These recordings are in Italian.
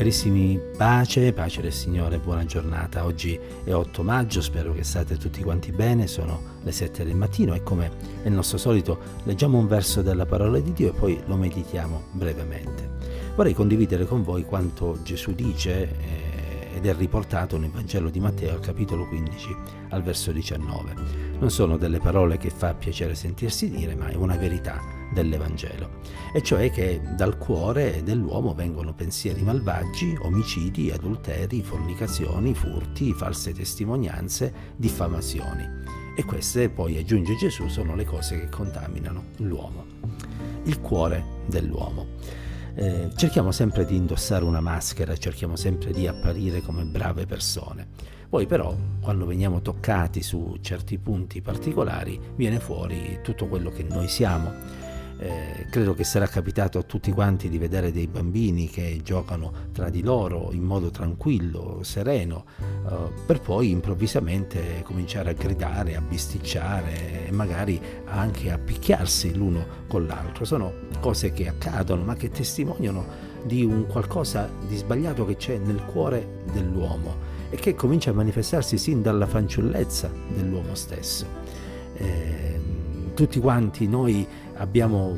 Carissimi, pace, pace del Signore, buona giornata. Oggi è 8 maggio, spero che state tutti quanti bene, sono le 7 del mattino e come è il nostro solito leggiamo un verso della parola di Dio e poi lo meditiamo brevemente. Vorrei condividere con voi quanto Gesù dice eh, ed è riportato nel Vangelo di Matteo al capitolo 15 al verso 19. Non sono delle parole che fa piacere sentirsi dire, ma è una verità dell'Evangelo, e cioè che dal cuore dell'uomo vengono pensieri malvagi, omicidi, adulteri, fornicazioni, furti, false testimonianze, diffamazioni. E queste poi, aggiunge Gesù, sono le cose che contaminano l'uomo. Il cuore dell'uomo. Eh, cerchiamo sempre di indossare una maschera, cerchiamo sempre di apparire come brave persone. Poi però, quando veniamo toccati su certi punti particolari, viene fuori tutto quello che noi siamo eh, credo che sarà capitato a tutti quanti di vedere dei bambini che giocano tra di loro in modo tranquillo, sereno, eh, per poi improvvisamente cominciare a gridare, a bisticciare e magari anche a picchiarsi l'uno con l'altro. Sono cose che accadono ma che testimoniano di un qualcosa di sbagliato che c'è nel cuore dell'uomo e che comincia a manifestarsi sin dalla fanciullezza dell'uomo stesso. Eh, tutti quanti noi abbiamo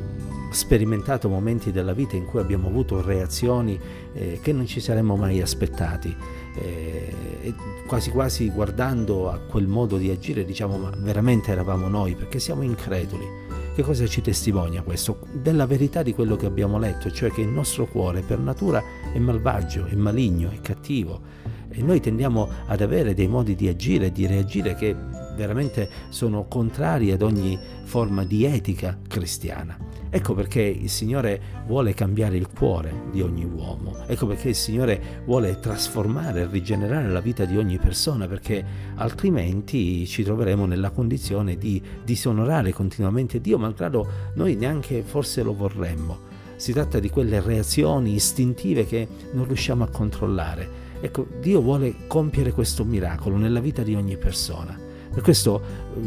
sperimentato momenti della vita in cui abbiamo avuto reazioni eh, che non ci saremmo mai aspettati. Eh, quasi quasi guardando a quel modo di agire diciamo ma veramente eravamo noi perché siamo increduli. Che cosa ci testimonia questo? Della verità di quello che abbiamo letto, cioè che il nostro cuore per natura è malvagio, è maligno, è cattivo e noi tendiamo ad avere dei modi di agire e di reagire che veramente sono contrari ad ogni forma di etica cristiana. Ecco perché il Signore vuole cambiare il cuore di ogni uomo, ecco perché il Signore vuole trasformare e rigenerare la vita di ogni persona, perché altrimenti ci troveremo nella condizione di disonorare continuamente Dio, malgrado noi neanche forse lo vorremmo. Si tratta di quelle reazioni istintive che non riusciamo a controllare. Ecco, Dio vuole compiere questo miracolo nella vita di ogni persona. Per questo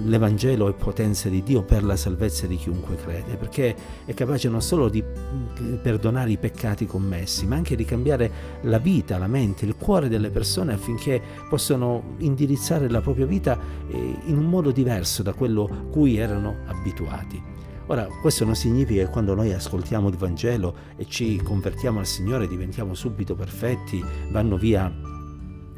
l'Evangelo è potenza di Dio per la salvezza di chiunque crede, perché è capace non solo di perdonare i peccati commessi, ma anche di cambiare la vita, la mente, il cuore delle persone affinché possano indirizzare la propria vita eh, in un modo diverso da quello cui erano abituati. Ora, questo non significa che quando noi ascoltiamo il Vangelo e ci convertiamo al Signore diventiamo subito perfetti, vanno via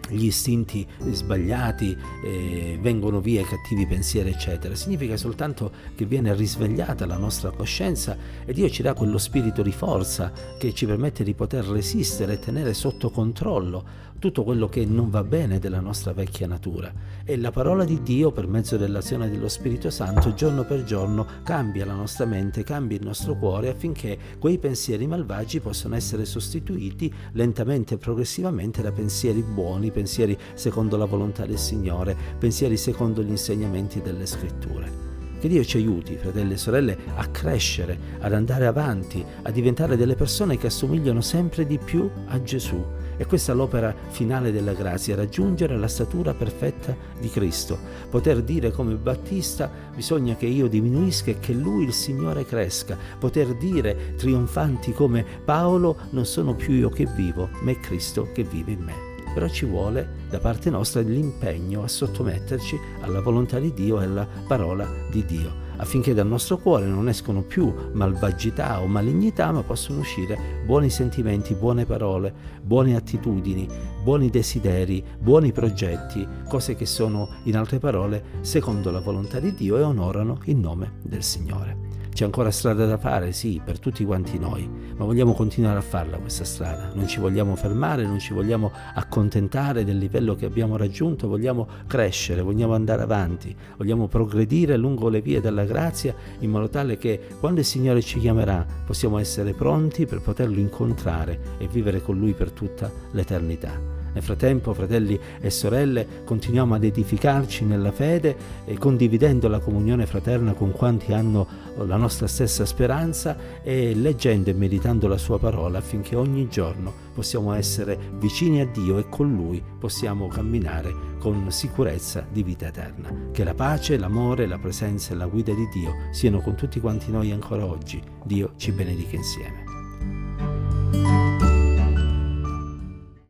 gli istinti sbagliati, eh, vengono via i cattivi pensieri, eccetera. Significa soltanto che viene risvegliata la nostra coscienza e Dio ci dà quello spirito di forza che ci permette di poter resistere e tenere sotto controllo tutto quello che non va bene della nostra vecchia natura. E la parola di Dio, per mezzo dell'azione dello Spirito Santo, giorno per giorno cambia la nostra mente, cambia il nostro cuore affinché quei pensieri malvagi possano essere sostituiti lentamente e progressivamente da pensieri buoni, pensieri secondo la volontà del Signore, pensieri secondo gli insegnamenti delle scritture. Che Dio ci aiuti, fratelli e sorelle, a crescere, ad andare avanti, a diventare delle persone che assomigliano sempre di più a Gesù. E questa è l'opera finale della grazia, raggiungere la statura perfetta di Cristo. Poter dire come Battista, bisogna che io diminuisca e che Lui, il Signore, cresca. Poter dire, trionfanti come Paolo, non sono più io che vivo, ma è Cristo che vive in me però ci vuole da parte nostra l'impegno a sottometterci alla volontà di Dio e alla parola di Dio, affinché dal nostro cuore non escono più malvagità o malignità, ma possono uscire buoni sentimenti, buone parole, buone attitudini, buoni desideri, buoni progetti, cose che sono, in altre parole, secondo la volontà di Dio e onorano il nome del Signore. C'è ancora strada da fare, sì, per tutti quanti noi, ma vogliamo continuare a farla questa strada. Non ci vogliamo fermare, non ci vogliamo accontentare del livello che abbiamo raggiunto, vogliamo crescere, vogliamo andare avanti, vogliamo progredire lungo le vie della grazia in modo tale che quando il Signore ci chiamerà possiamo essere pronti per poterlo incontrare e vivere con Lui per tutta l'eternità. Nel frattempo, fratelli e sorelle, continuiamo ad edificarci nella fede condividendo la comunione fraterna con quanti hanno la nostra stessa speranza e leggendo e meditando la sua parola affinché ogni giorno possiamo essere vicini a Dio e con Lui possiamo camminare con sicurezza di vita eterna. Che la pace, l'amore, la presenza e la guida di Dio siano con tutti quanti noi ancora oggi. Dio ci benedica insieme.